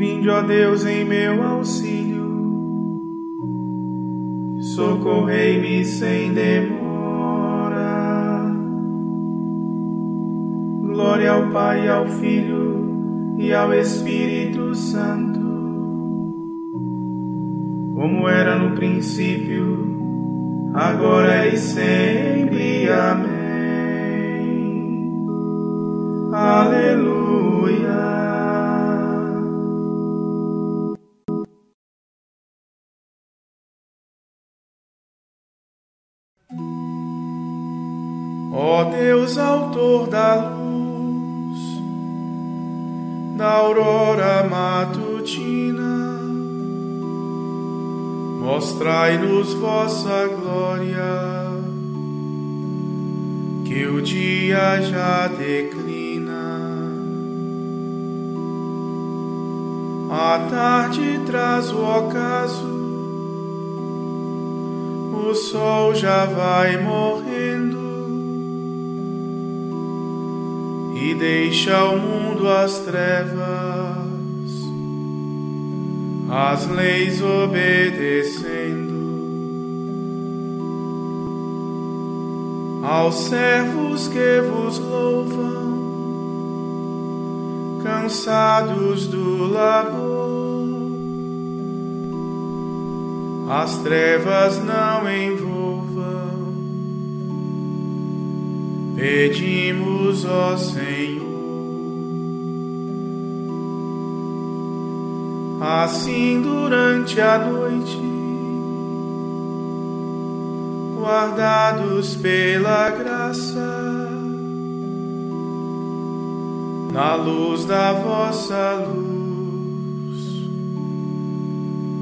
Vinde, ó Deus, em meu auxílio, socorrei-me sem demora. Glória ao Pai, ao Filho e ao Espírito Santo, como era no princípio, agora e sempre. Amém. Aleluia. Ó Deus, autor da luz, da aurora matutina, mostrai-nos vossa glória, que o dia já declina. A tarde traz o ocaso, o sol já vai morrendo e deixa ao mundo as trevas, as leis obedecendo. Aos servos que vos louvam, cansados do labor, as trevas não envolvam pedimos, ó Senhor. Assim durante a noite, guardados pela graça, na luz da vossa luz,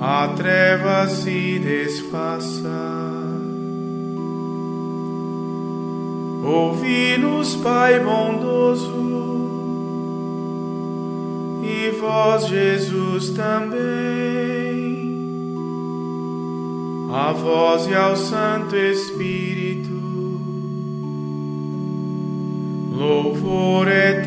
a treva se desfaça. Ouvi-nos, Pai bondoso, e vós, Jesus, também. A vós e ao Santo Espírito, louvor eterno.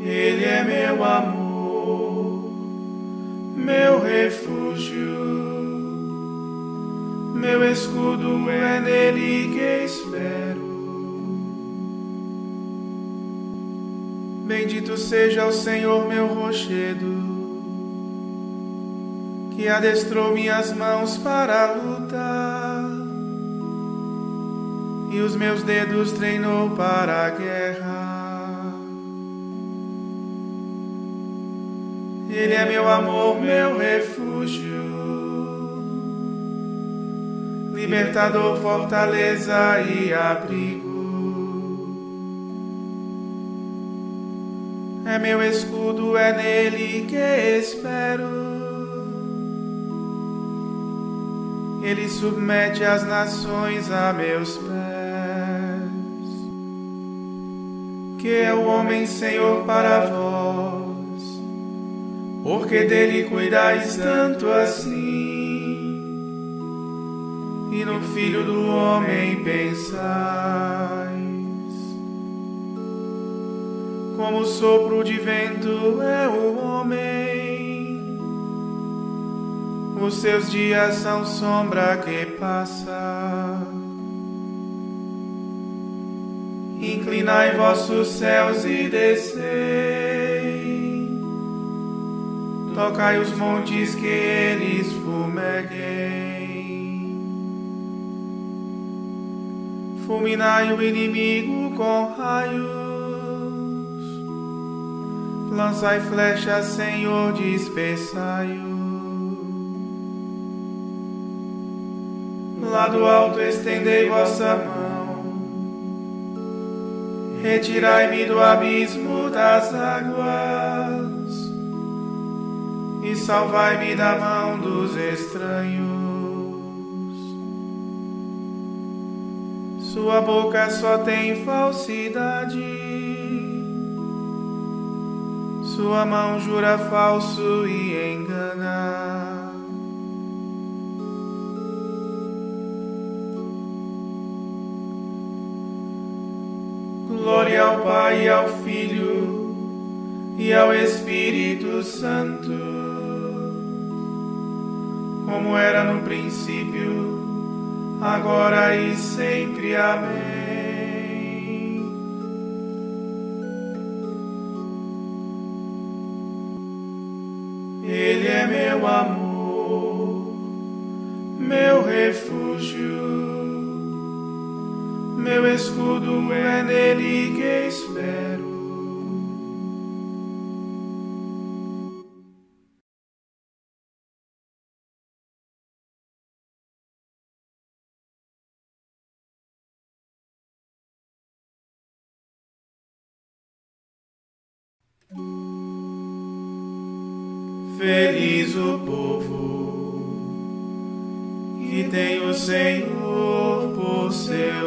Ele é meu amor, meu refúgio, meu escudo é nele que espero. Bendito seja o Senhor, meu rochedo, que adestrou minhas mãos para a luta e os meus dedos treinou para a guerra. Ele é meu amor, meu refúgio, libertador, fortaleza e abrigo. É meu escudo, é nele que espero. Ele submete as nações a meus pés. Que é o homem, Senhor, para vós porque dele cuidais tanto assim, e no Filho do Homem pensais, como sopro de vento é o homem, os seus dias são sombra que passa. Inclinai vossos céus e descei tocai os montes que eles fumeguem. Fulminai o inimigo com raios, lançai flechas, Senhor, dispersai-o. Lá do alto estendei vossa mão, retirai-me do abismo das águas salvai-me da mão dos estranhos. Sua boca só tem falsidade, Sua mão jura falso e engana. Glória ao Pai e ao Filho e ao Espírito Santo, como era no princípio, agora e sempre. Amém. Ele é meu amor, meu refúgio, meu escudo é nele que espero.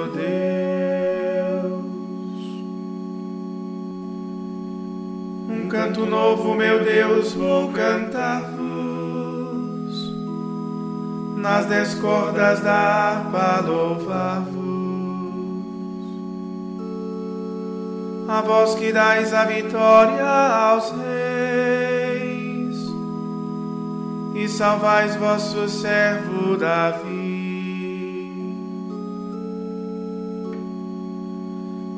Seu Deus. Um canto novo, meu Deus, vou cantar-vos nas dez cordas da harpa louvar-vos. A vós que dais a vitória aos reis e salvais vosso servo Davi.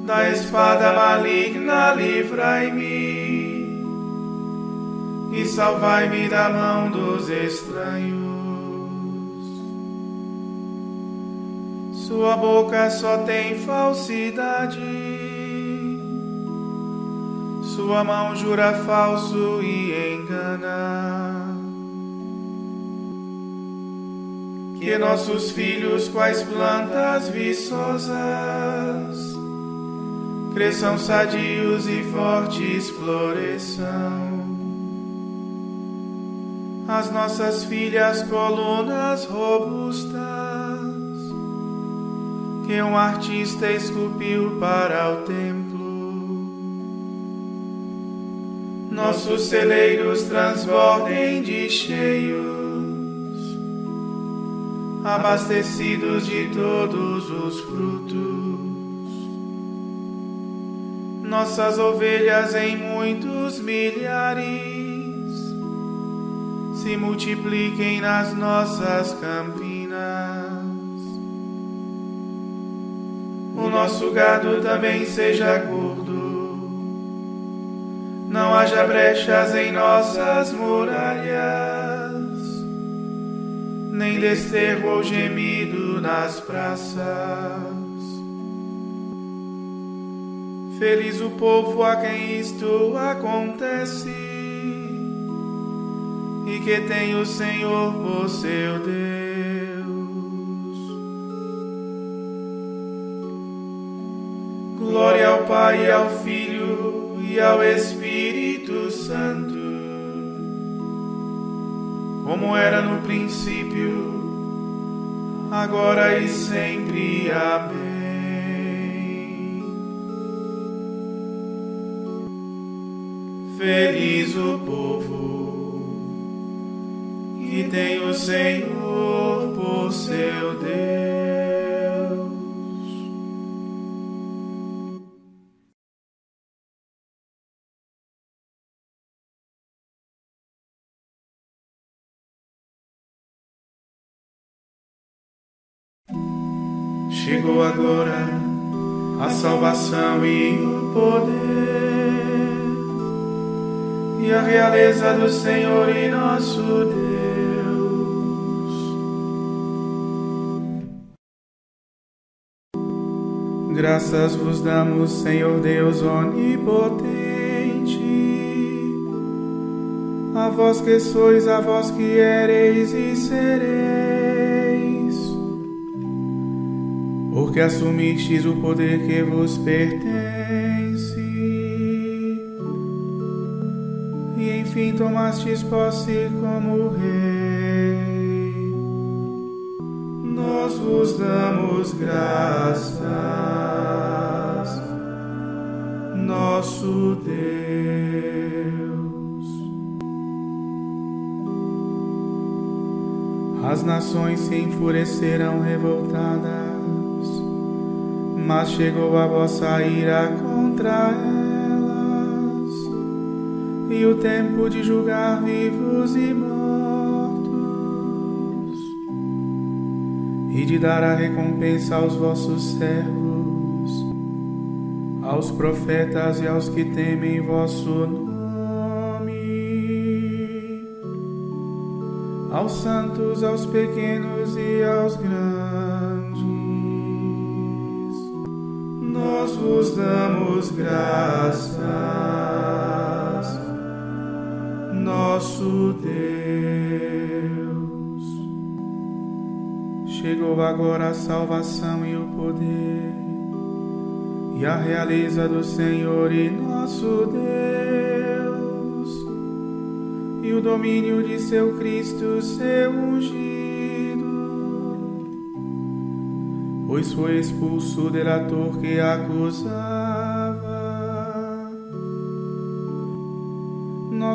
Da espada maligna livrai-me e salvai-me da mão dos estranhos. Sua boca só tem falsidade, sua mão jura falso e engana. que nossos filhos, quais plantas viçosas, cresçam sadios e fortes floresçam. As nossas filhas, colunas robustas, que um artista esculpiu para o templo. Nossos celeiros transbordem de cheio abastecidos de todos os frutos. Nossas ovelhas em muitos milhares se multipliquem nas nossas campinas. O nosso gado também seja gordo. Não haja brechas em nossas muralhas nem desterro ou gemido nas praças. Feliz o povo a quem isto acontece e que tem o Senhor por seu Deus. Glória ao Pai, ao Filho e ao Espírito Santo como era no princípio, agora e sempre. Amém. Feliz o povo que tem o Senhor por seu Deus. Chegou agora a salvação e o poder e a realeza do Senhor e nosso Deus. Graças vos damos, Senhor Deus onipotente, a vós que sois, a vós que ereis e sereis porque assumistes o poder que vos pertence, enfim tomastes posse como Rei. Nós vos damos graças, nosso Deus. As nações se enfureceram revoltadas, mas chegou a vossa ira contra eles e o tempo de julgar vivos e mortos, e de dar a recompensa aos vossos servos, aos profetas e aos que temem vosso nome aos santos, aos pequenos e aos grandes. Nós vos damos graças, nosso Deus. Chegou agora a salvação e o poder, e a realeza do Senhor e nosso Deus e o domínio de seu Cristo, seu ungido. Pois foi expulso o delator que acusava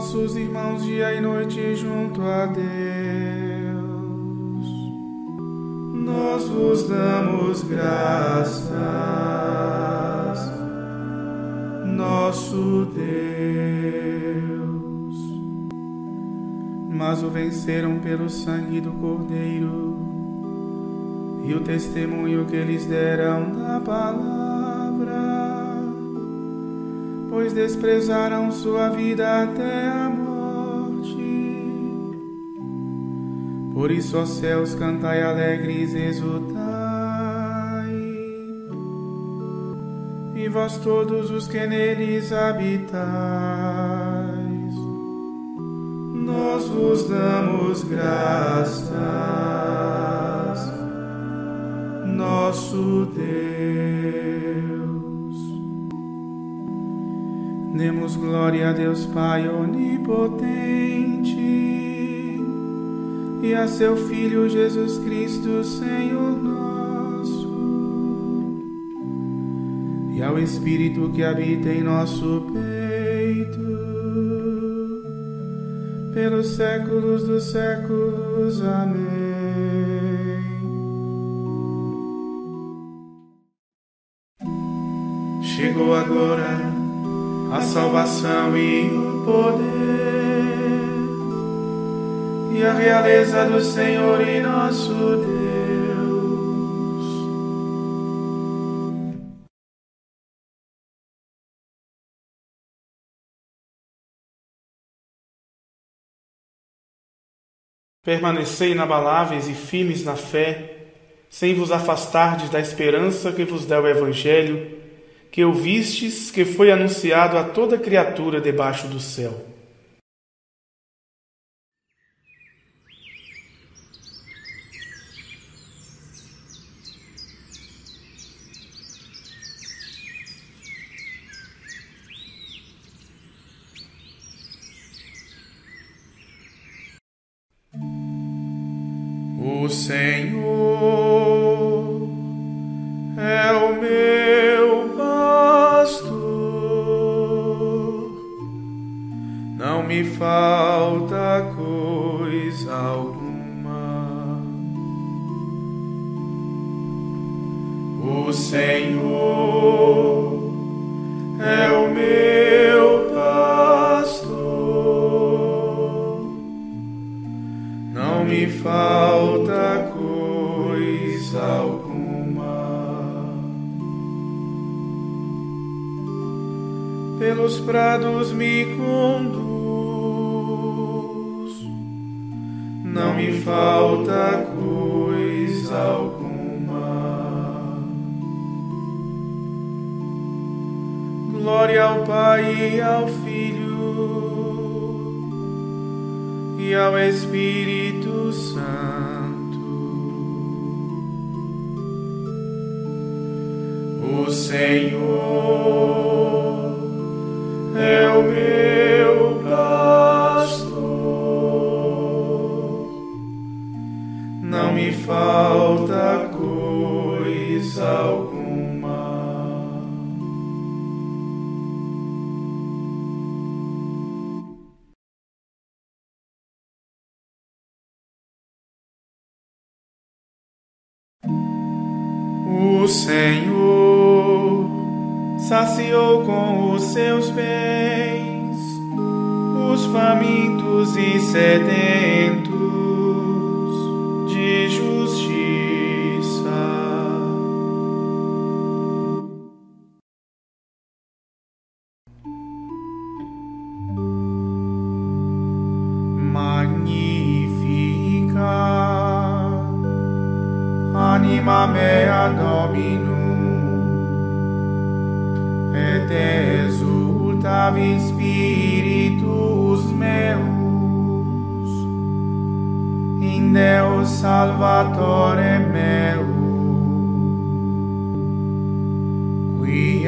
nossos irmãos dia e noite junto a Deus. Nós vos damos graças, nosso Deus mas o venceram pelo sangue do Cordeiro e o testemunho que eles deram da palavra, pois desprezaram sua vida até a morte. Por isso, ó céus, cantai alegres, exultai, e vós todos os que neles habitais nós vos damos graças, nosso Deus. Demos glória a Deus Pai onipotente e a seu Filho Jesus Cristo, Senhor nosso, e ao Espírito que habita em nosso peito pelos séculos dos séculos. Amém. Chegou agora a salvação e o poder e a realeza do Senhor e nosso Deus. Permanecei inabaláveis e firmes na fé, sem vos afastardes da esperança que vos dá o Evangelho, que ouvistes que foi anunciado a toda criatura debaixo do céu. O Senhor é o meu pastor, não me falta pelos prados me conduz, não me falta coisa Pai e ao Filho e ao Espírito Santo. O Senhor é o meu pastor, não me falta Senhor saciou com os seus bens os famintos e sedentos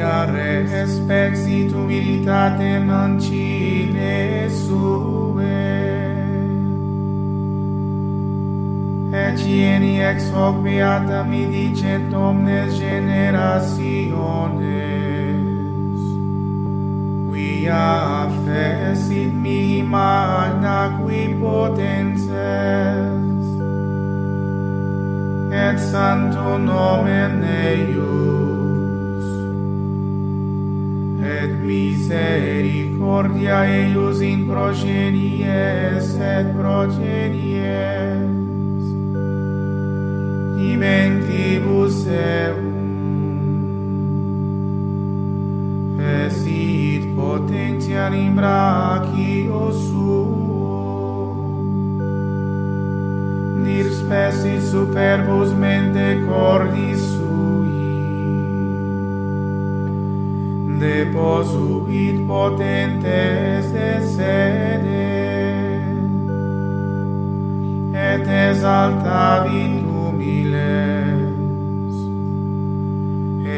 Gloria res humilitate mancine sue. Et ieni ex hoc beata mi dicent omnes generationes. Quia fesit mi magna qui potentes, et santo nomen eius, et misericordia eius in progenies et progenies dimentibus eum. Esit potentia in brachio suo. Dir spessi superbus mente cordis deposuit potentes de sede, et exaltavit humiles,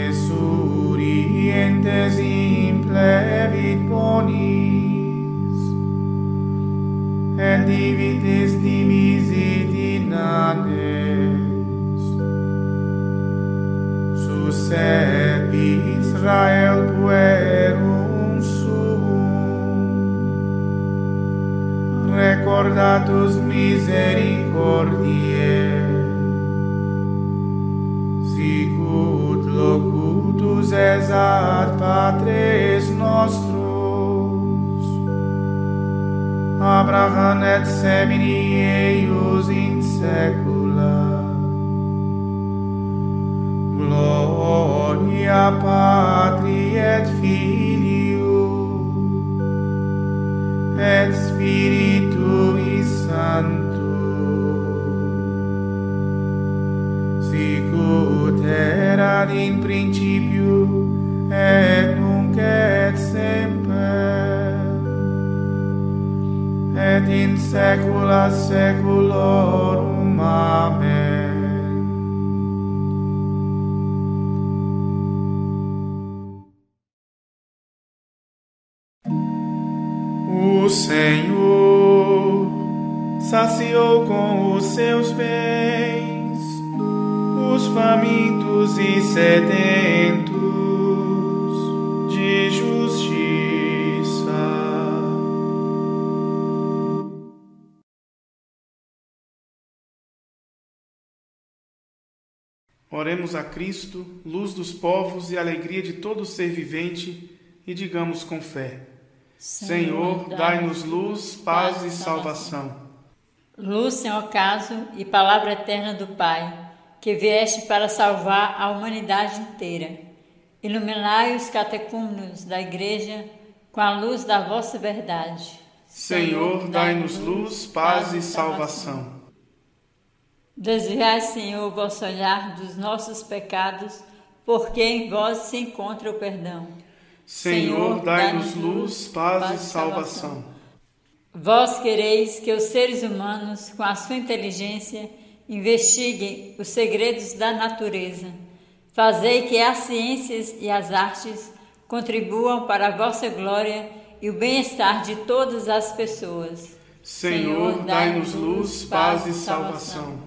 esurientes implevit bonis, et divitis dimisit in annes. Suscepit Israel misericordiae, sicut locutus esat patres nostros, Abraham et semini eius in saecula. Gloria Patri et Filio et Spiritui erat in principio et nunc et semper et in saecula saeculorum amen. O Senhor saciou com os seus bens famintos e sedentos de justiça. Oremos a Cristo, luz dos povos e alegria de todo ser vivente, e digamos com fé. Senhor, dai-nos luz, paz e salvação. Luz sem ocaso e palavra eterna do Pai, que vieste para salvar a humanidade inteira. Iluminai os catecúmenos da Igreja com a luz da vossa verdade. Senhor, dai-nos luz, paz e salvação. Desviai, Senhor, o vosso olhar dos nossos pecados, porque em vós se encontra o perdão. Senhor, dai-nos luz, paz e salvação. Vós quereis que os seres humanos, com a sua inteligência, investiguem os segredos da natureza. Fazei que as ciências e as artes contribuam para a vossa glória e o bem-estar de todas as pessoas. Senhor, dai-nos luz, paz e salvação.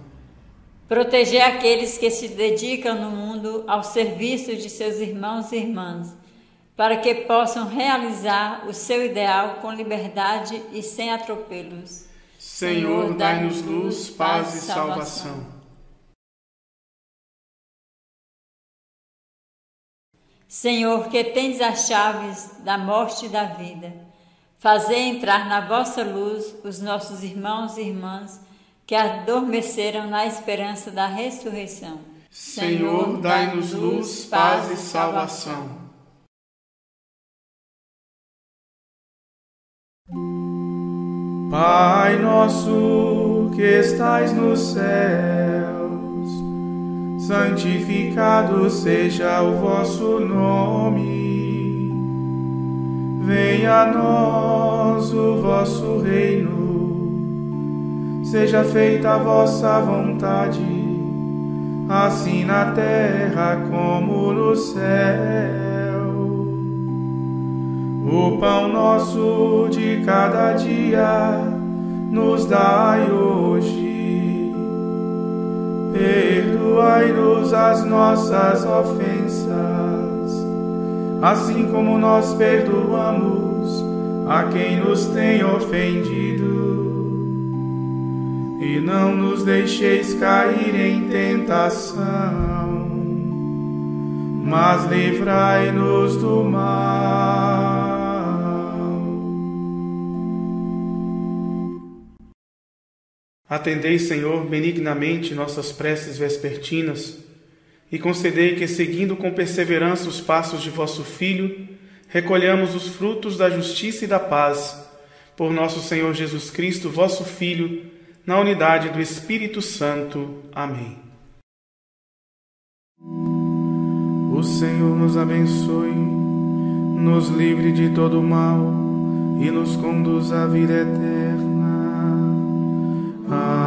Proteger aqueles que se dedicam no mundo ao serviço de seus irmãos e irmãs para que possam realizar o seu ideal com liberdade e sem atropelos. Senhor, dai-nos luz, paz e salvação. Senhor, que tens as chaves da morte e da vida, fazei entrar na vossa luz os nossos irmãos e irmãs que adormeceram na esperança da ressurreição. Senhor, dai-nos luz, paz e salvação. Pai nosso que estais nos céus, santificado seja o vosso nome. Venha a nós o vosso reino, seja feita a vossa vontade, assim na terra como no céu. O pão nosso de cada dia nos dai hoje Perdoai-nos as nossas ofensas, assim como nós perdoamos a quem nos tem ofendido. E não nos deixeis cair em tentação, mas livrai-nos do mal. Atendei, Senhor, benignamente nossas preces vespertinas e concedei que, seguindo com perseverança os passos de vosso Filho, recolhamos os frutos da justiça e da paz. Por nosso Senhor Jesus Cristo, vosso Filho, na unidade do Espírito Santo. Amém. O Senhor nos abençoe, nos livre de todo mal e nos conduz à vida eterna Uh,